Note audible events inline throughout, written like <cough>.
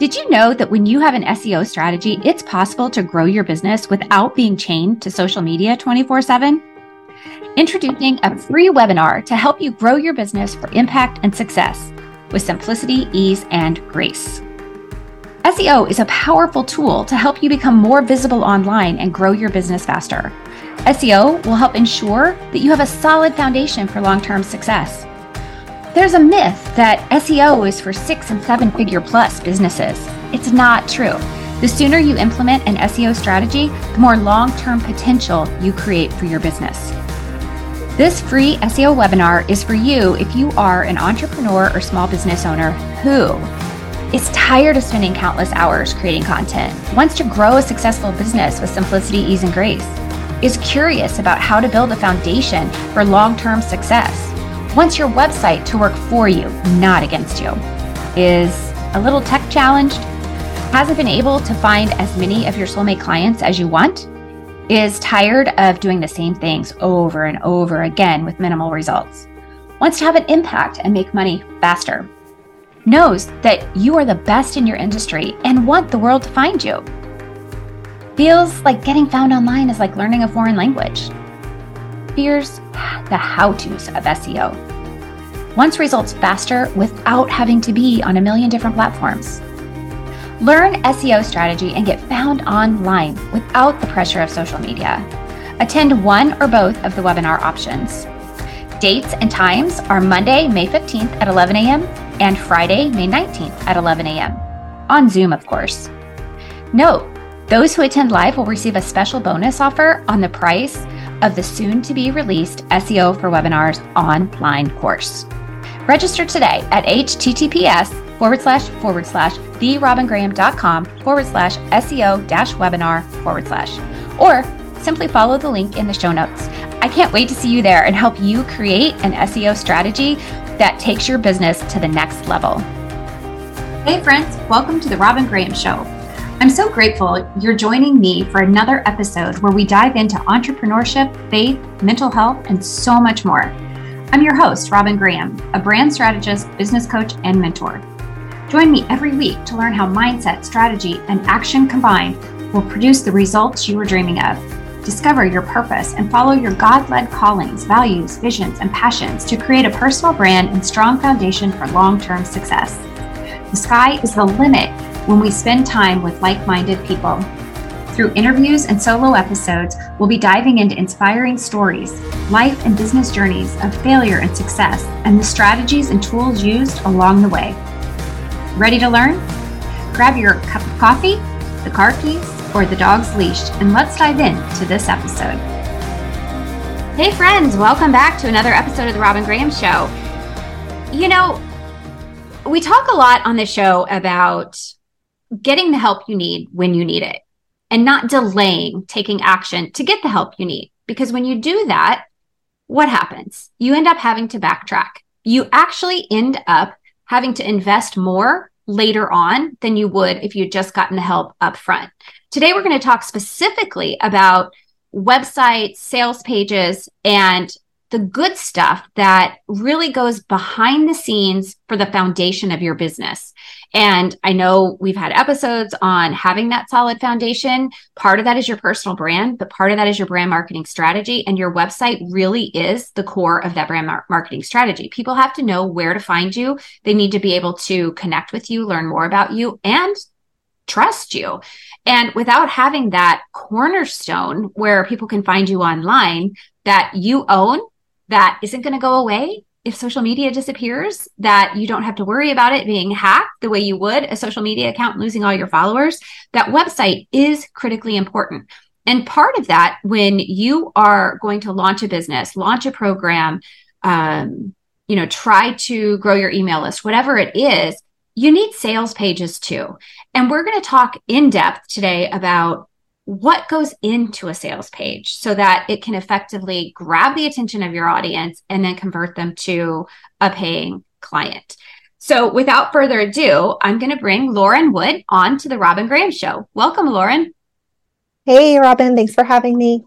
Did you know that when you have an SEO strategy, it's possible to grow your business without being chained to social media 24 7? Introducing a free webinar to help you grow your business for impact and success with simplicity, ease, and grace. SEO is a powerful tool to help you become more visible online and grow your business faster. SEO will help ensure that you have a solid foundation for long term success. There's a myth that SEO is for six and seven figure plus businesses. It's not true. The sooner you implement an SEO strategy, the more long term potential you create for your business. This free SEO webinar is for you if you are an entrepreneur or small business owner who is tired of spending countless hours creating content, wants to grow a successful business with simplicity, ease, and grace, is curious about how to build a foundation for long term success wants your website to work for you, not against you, is a little tech challenged, hasn't been able to find as many of your soulmate clients as you want, is tired of doing the same things over and over again with minimal results, wants to have an impact and make money faster, knows that you are the best in your industry and want the world to find you, feels like getting found online is like learning a foreign language. Fears the how to's of SEO. Wants results faster without having to be on a million different platforms. Learn SEO strategy and get found online without the pressure of social media. Attend one or both of the webinar options. Dates and times are Monday, May 15th at 11 a.m. and Friday, May 19th at 11 a.m. On Zoom, of course. Note, those who attend live will receive a special bonus offer on the price of the soon to be released SEO for Webinars online course. Register today at https forward slash forward slash therobyngraham.com forward slash SEO dash webinar forward slash, or simply follow the link in the show notes. I can't wait to see you there and help you create an SEO strategy that takes your business to the next level. Hey, friends, welcome to the Robyn Graham Show. I'm so grateful you're joining me for another episode where we dive into entrepreneurship, faith, mental health, and so much more. I'm your host, Robyn Graham, a brand strategist, business coach, and mentor. Join me every week to learn how mindset, strategy, and action combined will produce the results you are dreaming of. Discover your purpose and follow your God led callings, values, visions, and passions to create a personal brand and strong foundation for long term success. The sky is the limit when we spend time with like minded people. Through interviews and solo episodes, we'll be diving into inspiring stories, life and business journeys of failure and success, and the strategies and tools used along the way. Ready to learn? Grab your cup of coffee, the car keys, or the dog's leash, and let's dive in to this episode. Hey, friends, welcome back to another episode of The Robyn Graham Show. You know, we talk a lot on the show about getting the help you need when you need it and not delaying taking action to get the help you need. Because when you do that, what happens? You end up having to backtrack. You actually end up having to invest more later on than you would if you'd just gotten the help up front. Today, we're going to talk specifically about websites, sales pages, and the good stuff that really goes behind the scenes for the foundation of your business. And I know we've had episodes on having that solid foundation. Part of that is your personal brand, but part of that is your brand marketing strategy. And your website really is the core of that brand mar- marketing strategy. People have to know where to find you. They need to be able to connect with you, learn more about you, and trust you. And without having that cornerstone where people can find you online that you own, that isn't going to go away if social media disappears, that you don't have to worry about it being hacked the way you would a social media account losing all your followers. That website is critically important. And part of that, when you are going to launch a business, launch a program, um, you know, try to grow your email list, whatever it is, you need sales pages too. And we're going to talk in depth today about what goes into a sales page so that it can effectively grab the attention of your audience and then convert them to a paying client. So without further ado, I'm going to bring Lauren Wood on to the Robyn Graham show. Welcome, Lauren. Hey, Robyn. Thanks for having me.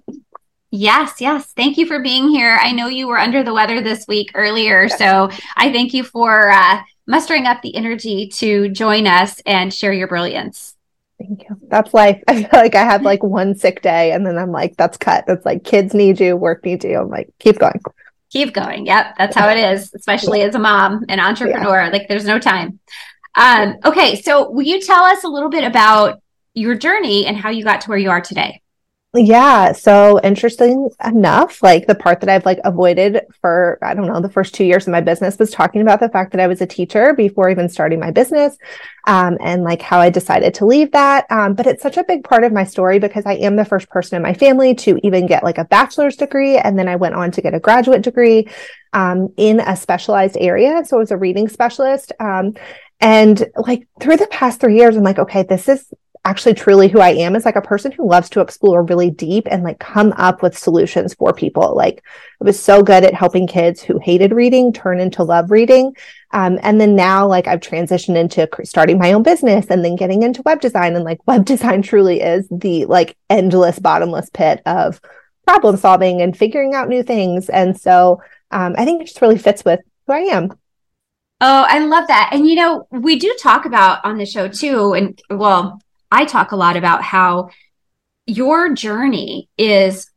Yes, yes. Thank you for being here. I know you were under the weather this week earlier, so I thank you for uh, mustering up the energy to join us and share your brilliance. Thank you. That's life. <laughs> I feel like I have like one sick day and then I'm like, that's cut. That's like kids need you, work needs you. I'm like, keep going. Keep going. Yep. That's how it is, especially as a mom and entrepreneur. Yeah. Like there's no time. Um, okay. So will you tell us a little bit about your journey and how you got to where you are today? Yeah. So interesting enough, like the part that I've like avoided for, I don't know, the first two years of my business was talking about the fact that I was a teacher before even starting my business. Um, and like how I decided to leave that. Um, but it's such a big part of my story because I am the first person in my family to even get like a bachelor's degree. And then I went on to get a graduate degree, um, in a specialized area. So I was a reading specialist. Um, and like through the past three years, I'm like, okay, this is actually truly who I am is like a person who loves to explore really deep and like come up with solutions for people. Like I was so good at helping kids who hated reading turn into love reading. Um, and then now like I've transitioned into starting my own business and then getting into web design and like <laughs> web design truly is the like endless bottomless pit of problem solving and figuring out new things. And so um, I think it just really fits with who I am. Oh, I love that. And you know, we do talk about on the show too, and well, I talk a lot about how your journey is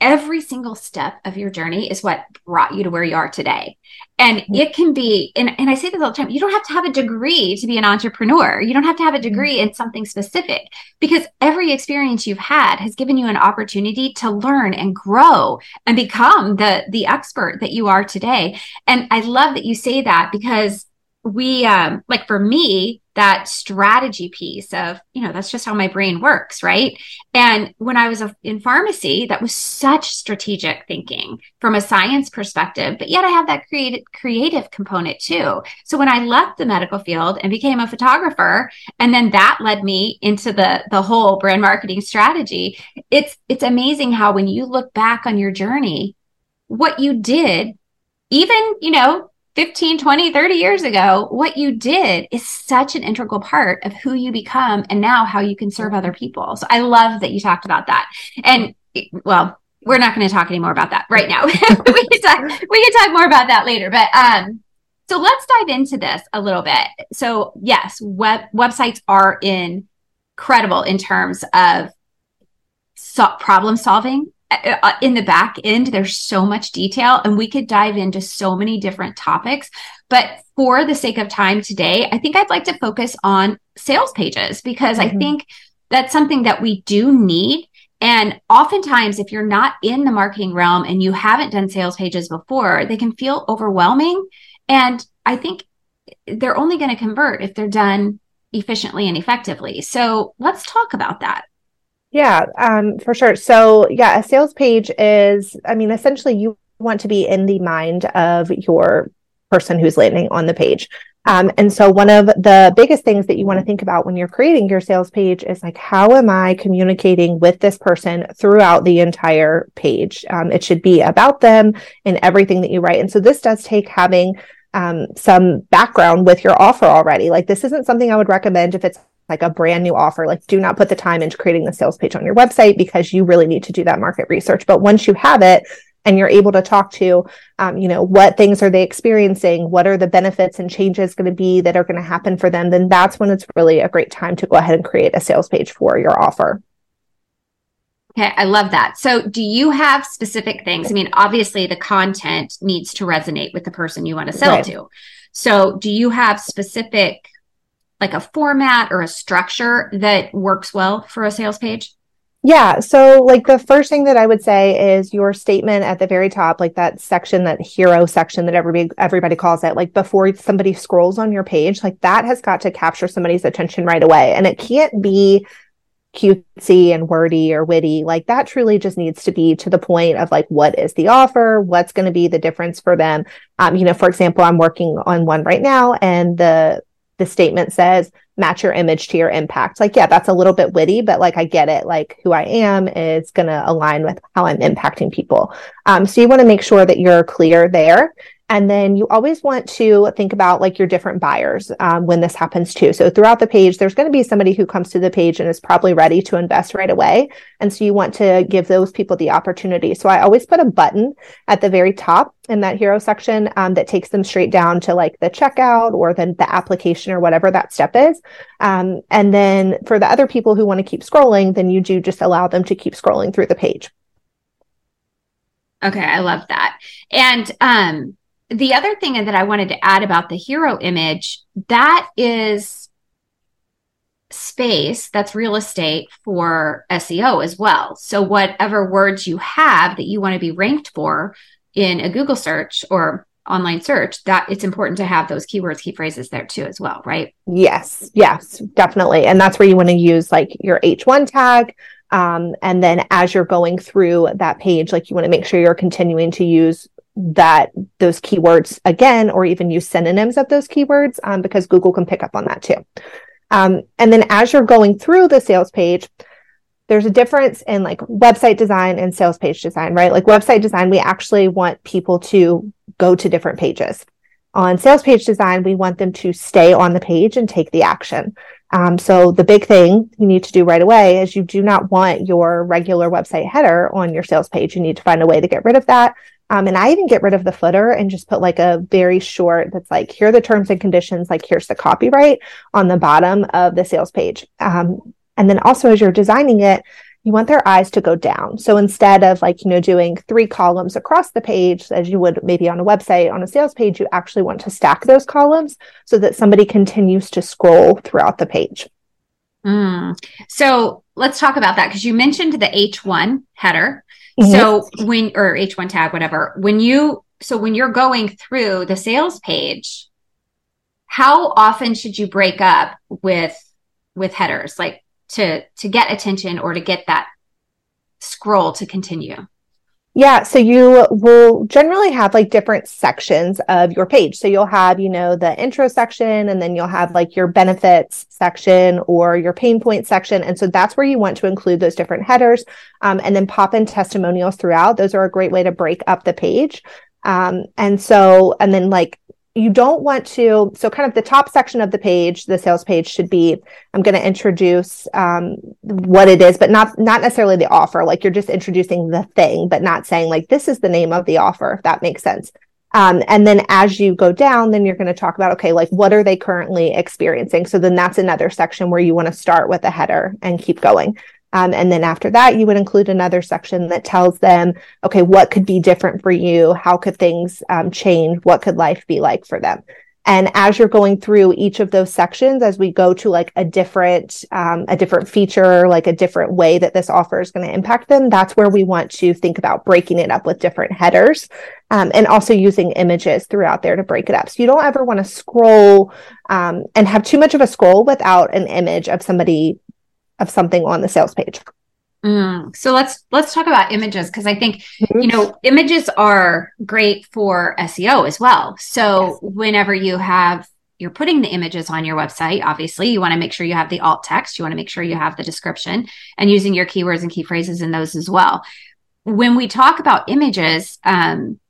every single step of your journey is what brought you to where you are today. And mm-hmm. it can be, and, and I say this all the time, you don't have to have a degree to be an entrepreneur. You don't have to have a mm-hmm. degree in something specific because every experience you've had has given you an opportunity to learn and grow and become the, the expert that you are today. And I love that you say that because we, um, like for me, that strategy piece of, you know, that's just how my brain works, right? And when I was in pharmacy, that was such strategic thinking from a science perspective, but yet I have that creative creative component too. So when I left the medical field and became a photographer, and then that led me into the the whole brand marketing strategy, it's it's amazing how when you look back on your journey, what you did even, you know, 15, 20, 30 years ago, what you did is such an integral part of who you become and now how you can serve other people. So I love that you talked about that. And well, we're not going to talk anymore about that right now. <laughs> we can talk, we can talk more about that later, but, um, so let's dive into this a little bit. So yes, web websites are incredible in terms of so- problem solving in the back end, there's so much detail and we could dive into so many different topics. But for the sake of time today, I think I'd like to focus on sales pages because mm-hmm. I think that's something that we do need. And oftentimes, if you're not in the marketing realm and you haven't done sales pages before, they can feel overwhelming. And I think they're only going to convert if they're done efficiently and effectively. So let's talk about that. Yeah, um, for sure. So, yeah, a sales page is, I mean, essentially, you want to be in the mind of your person who's landing on the page. Um, and so, one of the biggest things that you want to think about when you're creating your sales page is like, how am I communicating with this person throughout the entire page? Um, it should be about them and everything that you write. And so, this does take having um, some background with your offer already. Like, this isn't something I would recommend if it's like a brand new offer, like do not put the time into creating the sales page on your website because you really need to do that market research. But once you have it and you're able to talk to, um, you know, what things are they experiencing? What are the benefits and changes going to be that are going to happen for them? Then that's when it's really a great time to go ahead and create a sales page for your offer. Okay, I love that. So, do you have specific things? I mean, obviously, the content needs to resonate with the person you want to sell right. to. So, do you have specific like a format or a structure that works well for a sales page? Yeah. So, like, the first thing that I would say is your statement at the very top, like that section, that hero section that everybody everybody calls it. Like before somebody scrolls on your page, like that has got to capture somebody's attention right away, and it can't be cutesy and wordy or witty. Like that truly just needs to be to the point of like what is the offer, what's going to be the difference for them. Um, you know, for example, I'm working on one right now, and the the statement says match your image to your impact. Like, yeah, that's a little bit witty, but like I get it. Like who I am is going to align with how I'm impacting people. Um, so you want to make sure that you're clear there. And then you always want to think about like your different buyers um, when this happens too. So throughout the page, there's going to be somebody who comes to the page and is probably ready to invest right away. And so you want to give those people the opportunity. So I always put a button at the very top in that hero section um, that takes them straight down to like the checkout or then the application or whatever that step is. Um, and then for the other people who want to keep scrolling, then you do just allow them to keep scrolling through the page. Okay, I love that. And um the other thing that I wanted to add about the hero image, that is space, that's real estate for SEO as well. So whatever words you have that you want to be ranked for in a Google search or online search, that it's important to have those keywords, key phrases there too as well, right? Yes, yes, definitely. And that's where you want to use like your H1 tag. Um, and then as you're going through that page, like you want to make sure you're continuing to use that those keywords again, or even use synonyms of those keywords, um, because Google can pick up on that too. Um, and then as you're going through the sales page, there's a difference in like website design and sales page design, right? Like website design, we actually want people to go to different pages. On sales page design, we want them to stay on the page and take the action. Um, so the big thing you need to do right away is you do not want your regular website header on your sales page. You need to find a way to get rid of that. Um, and I even get rid of the footer and just put like a very short that's like, here are the terms and conditions, like here's the copyright on the bottom of the sales page. Um, and then also as you're designing it, you want their eyes to go down. So instead of like, you know, doing three columns across the page as you would maybe on a website, on a sales page, you actually want to stack those columns so that somebody continues to scroll throughout the page. Mm. So let's talk about that because you mentioned the H1 header. Mm-hmm. So when, or H1 tag, whatever, when you, so when you're going through the sales page, how often should you break up with, with headers like to, to get attention or to get that scroll to continue? Yeah, so you will generally have like different sections of your page. So you'll have, you know, the intro section and then you'll have like your benefits section or your pain point section. And so that's where you want to include those different headers um, and then pop in testimonials throughout. Those are a great way to break up the page. Um, and so, and then like you don't want to so kind of the top section of the page the sales page should be i'm going to introduce um, what it is but not not necessarily the offer. Like you're just introducing the thing but not saying like this is the name of the offer if that makes sense. Um, and then as you go down then you're going to talk about okay like what are they currently experiencing? So then that's another section where you want to start with a header and keep going um, and then after that, you would include another section that tells them, okay, what could be different for you? How could things um, change? What could life be like for them? And as you're going through each of those sections, as we go to like a different, um, a different feature, like a different way that this offer is going to impact them, that's where we want to think about breaking it up with different headers, um, and also using images throughout there to break it up. So you don't ever want to scroll um, and have too much of a scroll without an image of somebody of something on the sales page. Mm. So let's let's talk about images because I think mm-hmm. you know images are great for SEO as well. So yes. whenever you have you're putting the images on your website, obviously you want to make sure you have the alt text, you want to make sure you have the description and using your keywords and key phrases in those as well. When we talk about images, um,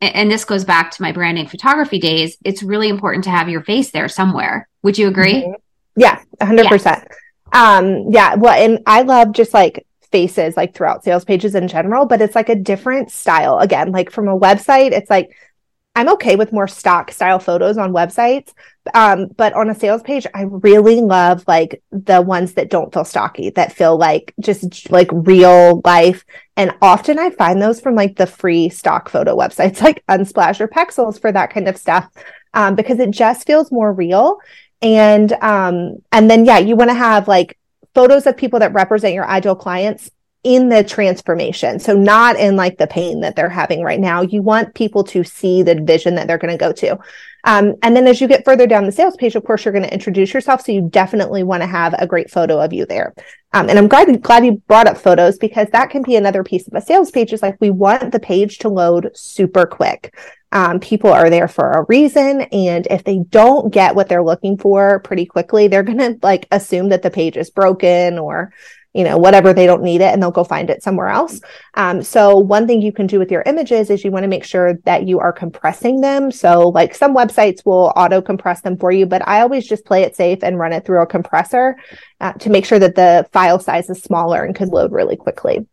and this goes back to my branding photography days, it's really important to have your face there somewhere. Would you agree? Mm-hmm. Yeah, 100%. Yes. Um, yeah, well, and I love just like faces like throughout sales pages in general, but it's like a different style. Again, like from a website, it's like I'm okay with more stock style photos on websites. Um, but on a sales page, I really love like the ones that don't feel stocky, that feel like just like real life. And often I find those from like the free stock photo websites <laughs> like Unsplash or Pexels for that kind of stuff. Um, because it just feels more real and um and then yeah you want to have like photos of people that represent your ideal clients in the transformation. So not in like the pain that they're having right now. You want people to see the vision that they're going to go to. Um, and then as you get further down the sales page of course you're going to introduce yourself. So you definitely want to have a great photo of you there. Um, and i'm glad, glad you brought up photos because that can be another piece of a sales page is like we want the page to load super quick um, people are there for a reason. And if they don't get what they're looking for pretty quickly, they're going to like assume that the page is broken or you know, whatever, they don't need it and they'll go find it somewhere else. Um, so one thing you can do with your images is you want to make sure that you are compressing them. So like some websites will auto compress them for you, but I always just play it safe and run it through a compressor uh, to make sure that the file size is smaller and can load really quickly.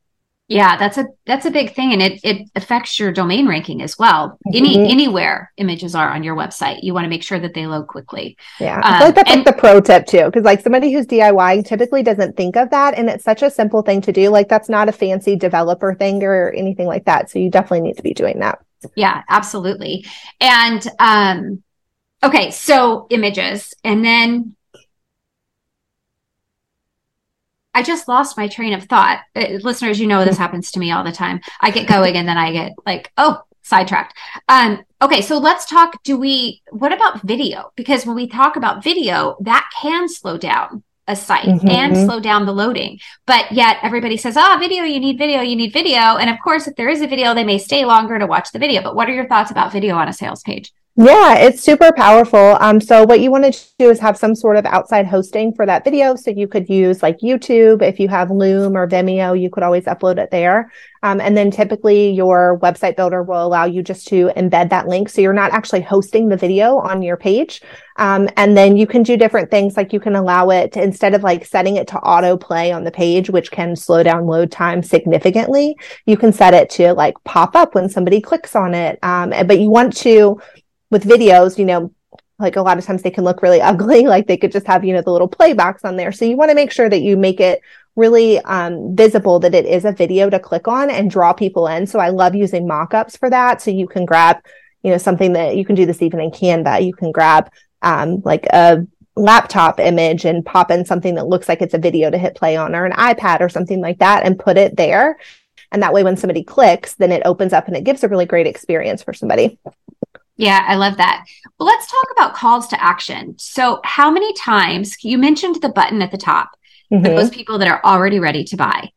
Yeah, that's a that's a big thing, and it it affects your domain ranking as well. Mm-hmm. Any anywhere images are on your website, you want to make sure that they load quickly. Yeah, um, I feel like that's and, like the pro tip too, because like somebody who's DIY typically doesn't think of that, and it's such a simple thing to do. Like that's not a fancy developer thing or anything like that. So you definitely need to be doing that. Yeah, absolutely. And um, okay, so images, and then I just lost my train of thought. Uh, listeners, you know this happens to me all the time. I get going and then I get like, oh, sidetracked. Um, okay, so let's talk. Do we? What about video? Because when we talk about video, that can slow down a site mm-hmm. and slow down the loading. But yet everybody says, "Ah, oh, video. You need video. You need video." And of course, if there is a video, they may stay longer to watch the video. But what are your thoughts about video on a sales page? Yeah, it's super powerful. Um, so what you want to do is have some sort of outside hosting for that video. So you could use like YouTube. If you have Loom or Vimeo, you could always upload it there. Um, and then typically your website builder will allow you just to embed that link. So you're not actually hosting the video on your page. Um, and then you can do different things like you can allow it to, instead of like setting it to autoplay on the page, which can slow down load time significantly, you can set it to like pop up when somebody clicks on it. Um, but you want to with videos, you know, like a lot of times they can look really <laughs> ugly. Like they could just have, you know, the little play box on there. So you want to make sure that you make it really um, visible that it is a video to click on and draw people in. So I love using mock-ups for that. So you can grab, you know, something that you can do this even in Canva. You can grab um, like a laptop image and pop in something that looks like it's a video to hit play on or an iPad or something like that and put it there. And that way, when somebody clicks, then it opens up and it gives a really great experience for somebody. Yeah, I love that. Well, let's talk about calls to action. So, how many times you mentioned the button at the top mm-hmm. for those people that are already ready to buy?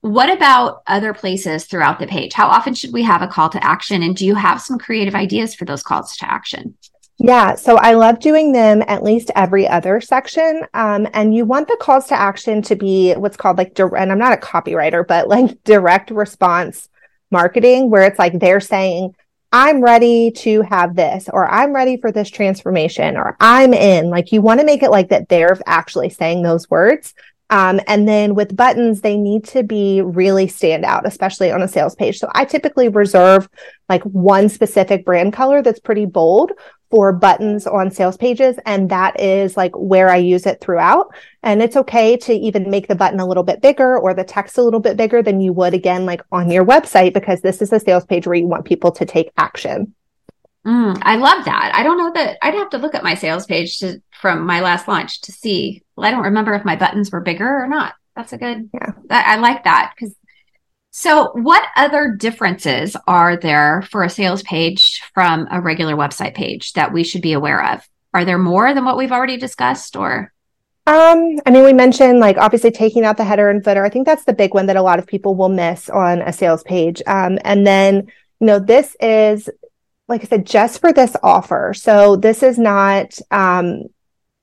What about other places throughout the page? How often should we have a call to action? And do you have some creative ideas for those calls to action? Yeah, so I love doing them at least every other section. Um, and you want the calls to action to be what's called like, and I'm not a copywriter, but like direct response marketing, where it's like they're saying, I'm ready to have this, or I'm ready for this transformation, or I'm in. Like you want to make it like that they're actually saying those words. Um, and then with buttons, they need to be really stand out, especially on a sales page. So I typically reserve like one specific brand color that's pretty bold for buttons on sales pages. And that is like where I use it throughout. And it's okay to even make the button a little bit bigger or the text a little bit bigger than you would again, like on your website, because this is a sales page where you want people to take action. Mm, I love that. I don't know that I'd have to look at my sales page to, from my last launch to see. Well, I don't remember if my buttons were bigger or not. That's a good, yeah. I like that because so, what other differences are there for a sales page from a regular website page that we should be aware of? Are there more than what we've already discussed or? Um, I mean, we mentioned like obviously taking out the header and footer. I think that's the big one that a lot of people will miss on a sales page. Um, and then, you know, this is, like I said, just for this offer. So this is not, um,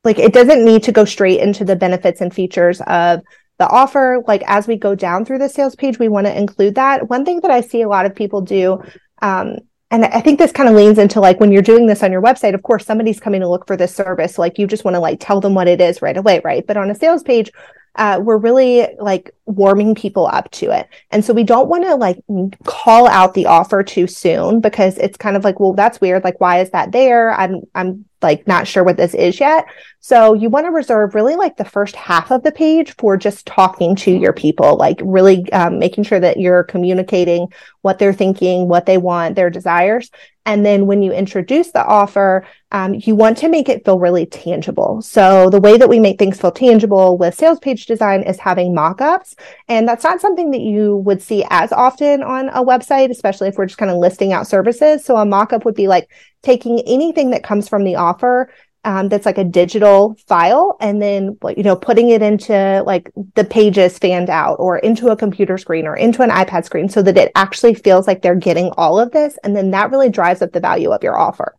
like it doesn't need to go straight into the benefits and features of the offer like as we go down through the sales page we want to include that. One thing that i see a lot of people do um, and i think this kind of leans into like when you're doing this on your website of course somebody's coming to look for this service. Like you just want to like tell them what it is right away right? But on a sales page uh, we're really like warming people up to it. And so we don't want to like call out the offer too soon because it's kind of like, well, that's weird. Like, why is that there? I'm, I'm like not sure what this is yet. So you want to reserve really like the first half of the page for just talking to your people, like really um, making sure that you're communicating what they're thinking, what they want, their desires. And then when you introduce the offer, um, you want to make it feel really tangible. So the way that we make things feel tangible with sales page design is having mock-ups. And that's not something that you would see as often on a website, especially if we're just kind of listing out services. So a mock-up would be like taking anything that comes from the offer um, that's like a digital file and then you know putting it into like the pages fanned out or into a computer screen or into an ipad screen so that it actually feels like they're getting all of this and then that really drives up the value of your offer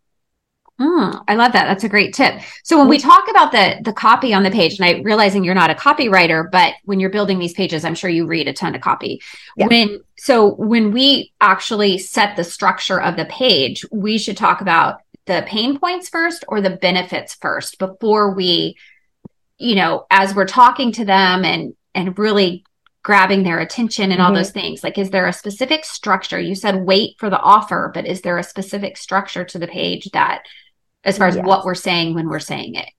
Mm, I love that. That's a great tip. So when we mm-hmm. talk about the the copy on the page, and I realizing you're not a copywriter, but when you're building these pages, I'm sure you read a ton of copy. Yeah. When so when we actually set the structure of the page, we should talk about the pain points first or the benefits first before we, you know, as we're talking to them and and really grabbing their attention and all mm-hmm. those things. Like, is there a specific structure? You said wait for the offer, but is there a specific structure to the page that as far as yes. what we're saying when we're saying it.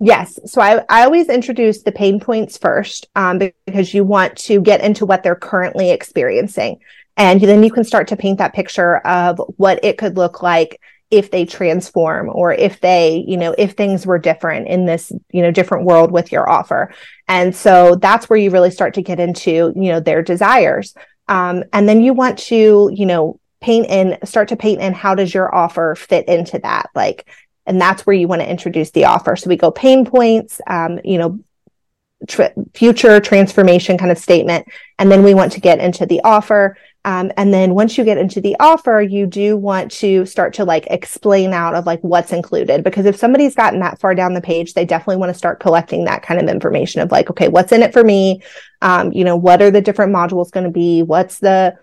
Yes. So I, I always introduce the pain points first um, because you want to get into what they're currently experiencing. And then you can start to paint that picture of what it could look like if they transform or if they, you know, if things were different in this, you know, different world with your offer. And so that's where you really start to get into, you know, their desires. Um, and then you want to, you know, paint in start to paint in how does your offer fit into that like and that's where you want to introduce the offer so we go pain points um, you know tr- future transformation kind of statement and then we want to get into the offer um, and then once you get into the offer you do want to start to like explain out of like what's included. Because if somebody's gotten that far down the page they definitely want to start collecting that kind of information of like okay what's in it for me? Um, you know what are the different modules going to be? What's the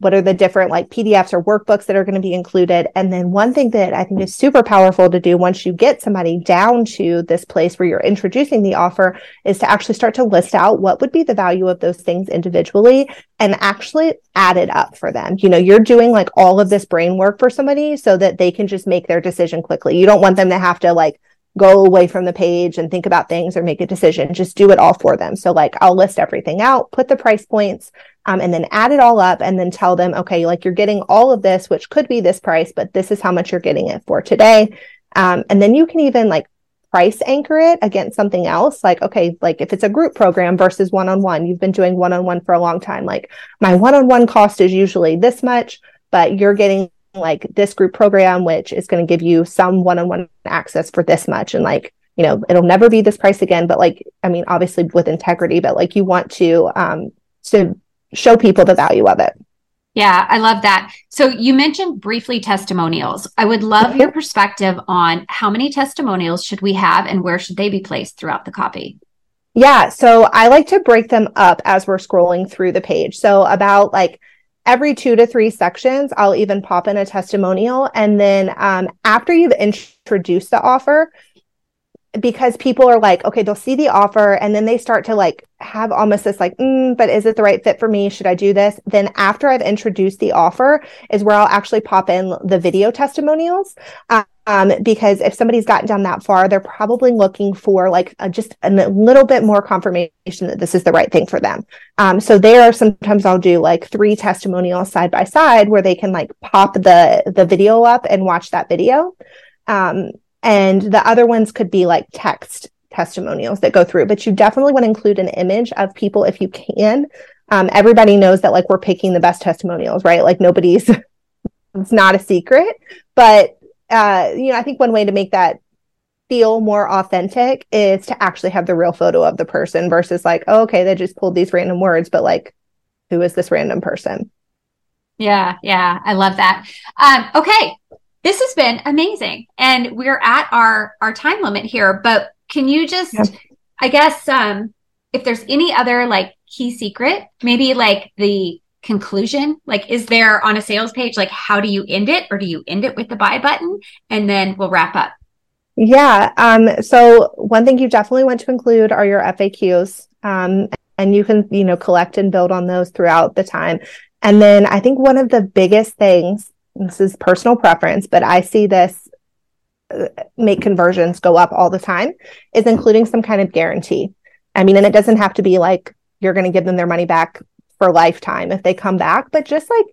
what are the different like PDFs or workbooks that are going to be included. And then one thing that I think is super powerful to do once you get somebody down to this place where you're introducing the offer is to actually start to list out what would be the value of those things individually and actually add it up for them. You know, you're doing like all of this brain work for somebody so that they can just make their decision quickly. You don't want them to have to like go away from the page and think about things or make a decision. Just do it all for them. So like I'll list everything out, put the price points, um, and then add it all up and then tell them, okay, like you're getting all of this, which could be this price, but this is how much you're getting it for today. Um, and then you can even like price anchor it against something else. Like, okay, like if it's a group program versus one-on-one, you've been doing one-on-one for a long time. Like my one-on-one cost is usually this much, but you're getting like this group program, which is going to give you some one-on-one access for this much. And like, you know, it'll never be this price again, but like, I mean, obviously with integrity, but like you want to, um, to show people the value of it. Yeah, I love that. So you mentioned briefly testimonials. I would love your perspective on how many testimonials should we have and where should they be placed throughout the copy? Yeah, so I like to break them up as we're scrolling through the page. So about like every two to three sections, I'll even pop in a testimonial. And then um, after you've introduced the offer, because people are like, okay, they'll see the offer and then they start to like have almost this like, mm, but is it the right fit for me? Should I do this? Then after I've introduced the offer is where I'll actually pop in the video testimonials. Um, because if somebody's gotten down that far, they're probably looking for like a, just a little bit more confirmation that this is the right thing for them. Um, so there, sometimes I'll do like three testimonials side by side where they can like pop the the video up and watch that video. Um, and the other ones could be like text testimonials that go through, but you definitely want to include an image of people if you can. Um, everybody knows that like we're picking the best testimonials, right? Like nobody's, <laughs> it's not a secret, but uh, you know, I think one way to make that feel more authentic is to actually have the real photo of the person versus like, oh, okay, they just pulled these random words, but like, who is this random person? Yeah, yeah, I love that. Um, okay, this has been amazing. And we're at our our time limit here but can you just yeah. i guess um if there's any other like key secret maybe like the conclusion like is there on a sales page like how do you end it or do you end it with the buy button and then we'll wrap up? Yeah um so one thing you definitely want to include are your faqs um and you can you know collect and build on those throughout the time. And then i think one of the biggest things this is personal preference, but I see this uh, make conversions go up all the time, is including some kind of guarantee. I mean, and it doesn't have to be like you're going to give them their money back for lifetime if they come back, but just like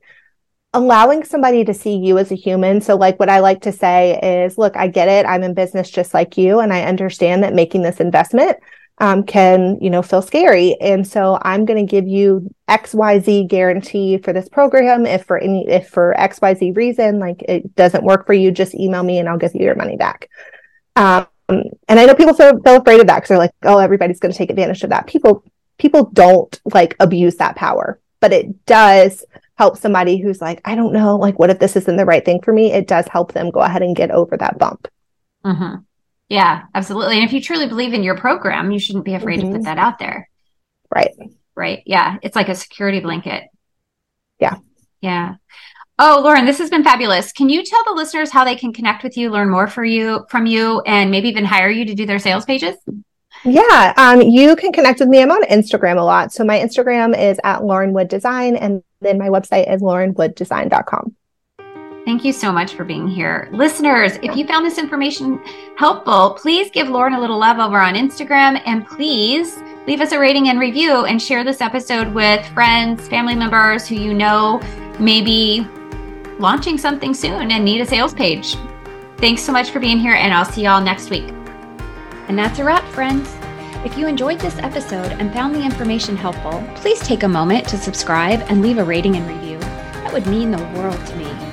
allowing somebody to see you as a human. So, like, what I like to say is, look, I get it. I'm in business just like you, and I understand that making this investment um, can you know feel scary. And so i'm going to give you xyz guarantee for this program. If for any if for xyz reason like it doesn't work for you just email me and i'll give you your money back. Um, and i know people feel, feel afraid of that because they're like oh everybody's going to take advantage of that. People people don't like abuse that power but it does help somebody who's like i don't know like what if this isn't the right thing for me? It does help them go ahead and get over that bump. Mm-hmm. Yeah, absolutely. And if you truly believe in your program, you shouldn't be afraid mm-hmm. to put mm-hmm. that out there. Right. Right. Yeah. It's like a security blanket. Yeah. Yeah. Oh, Lauren, this has been fabulous. Can you tell the listeners how they can connect with you, learn more for you from you, and maybe even hire you to do their sales pages? Yeah, um, you can connect with me. I'm on Instagram a lot. So my Instagram is at Lauren Wood Design, and then my website is laurenwooddesign.com. Thank you so much for being here. Listeners, if you found this information helpful, please give Lauren a little love over on Instagram and please leave us a rating and review and share this episode with friends, family members who you know may be launching something soon and need a sales page. Thanks so much for being here, and I'll see y'all next week. And that's a wrap, friends. If you enjoyed this episode and found the information helpful, please take a moment to subscribe and leave a rating and review. That would mean the world to me.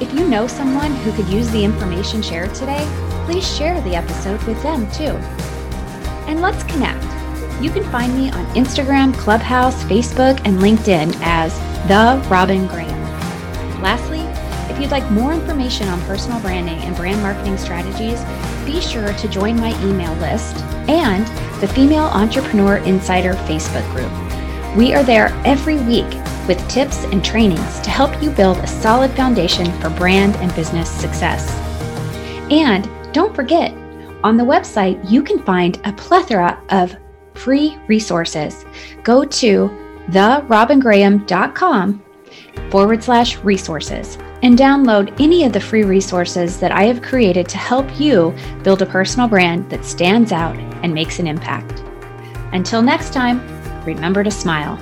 If you know someone who could use the information shared today, please share the episode with them too. And let's connect. You can find me on Instagram, Clubhouse, Facebook, and LinkedIn as The Robyn Graham. Lastly, if you'd like more information on personal branding and brand marketing strategies, be sure to join my email list and the Female Entrepreneur Insider Facebook group. We are there every week with tips and trainings to help you build a solid foundation for brand and business success. And don't forget, on the website, you can find a plethora of free resources. Go to therobyngraham.com forward slash resources and download any of the free resources that I have created to help you build a personal brand that stands out and makes an impact. Until next time, remember to smile.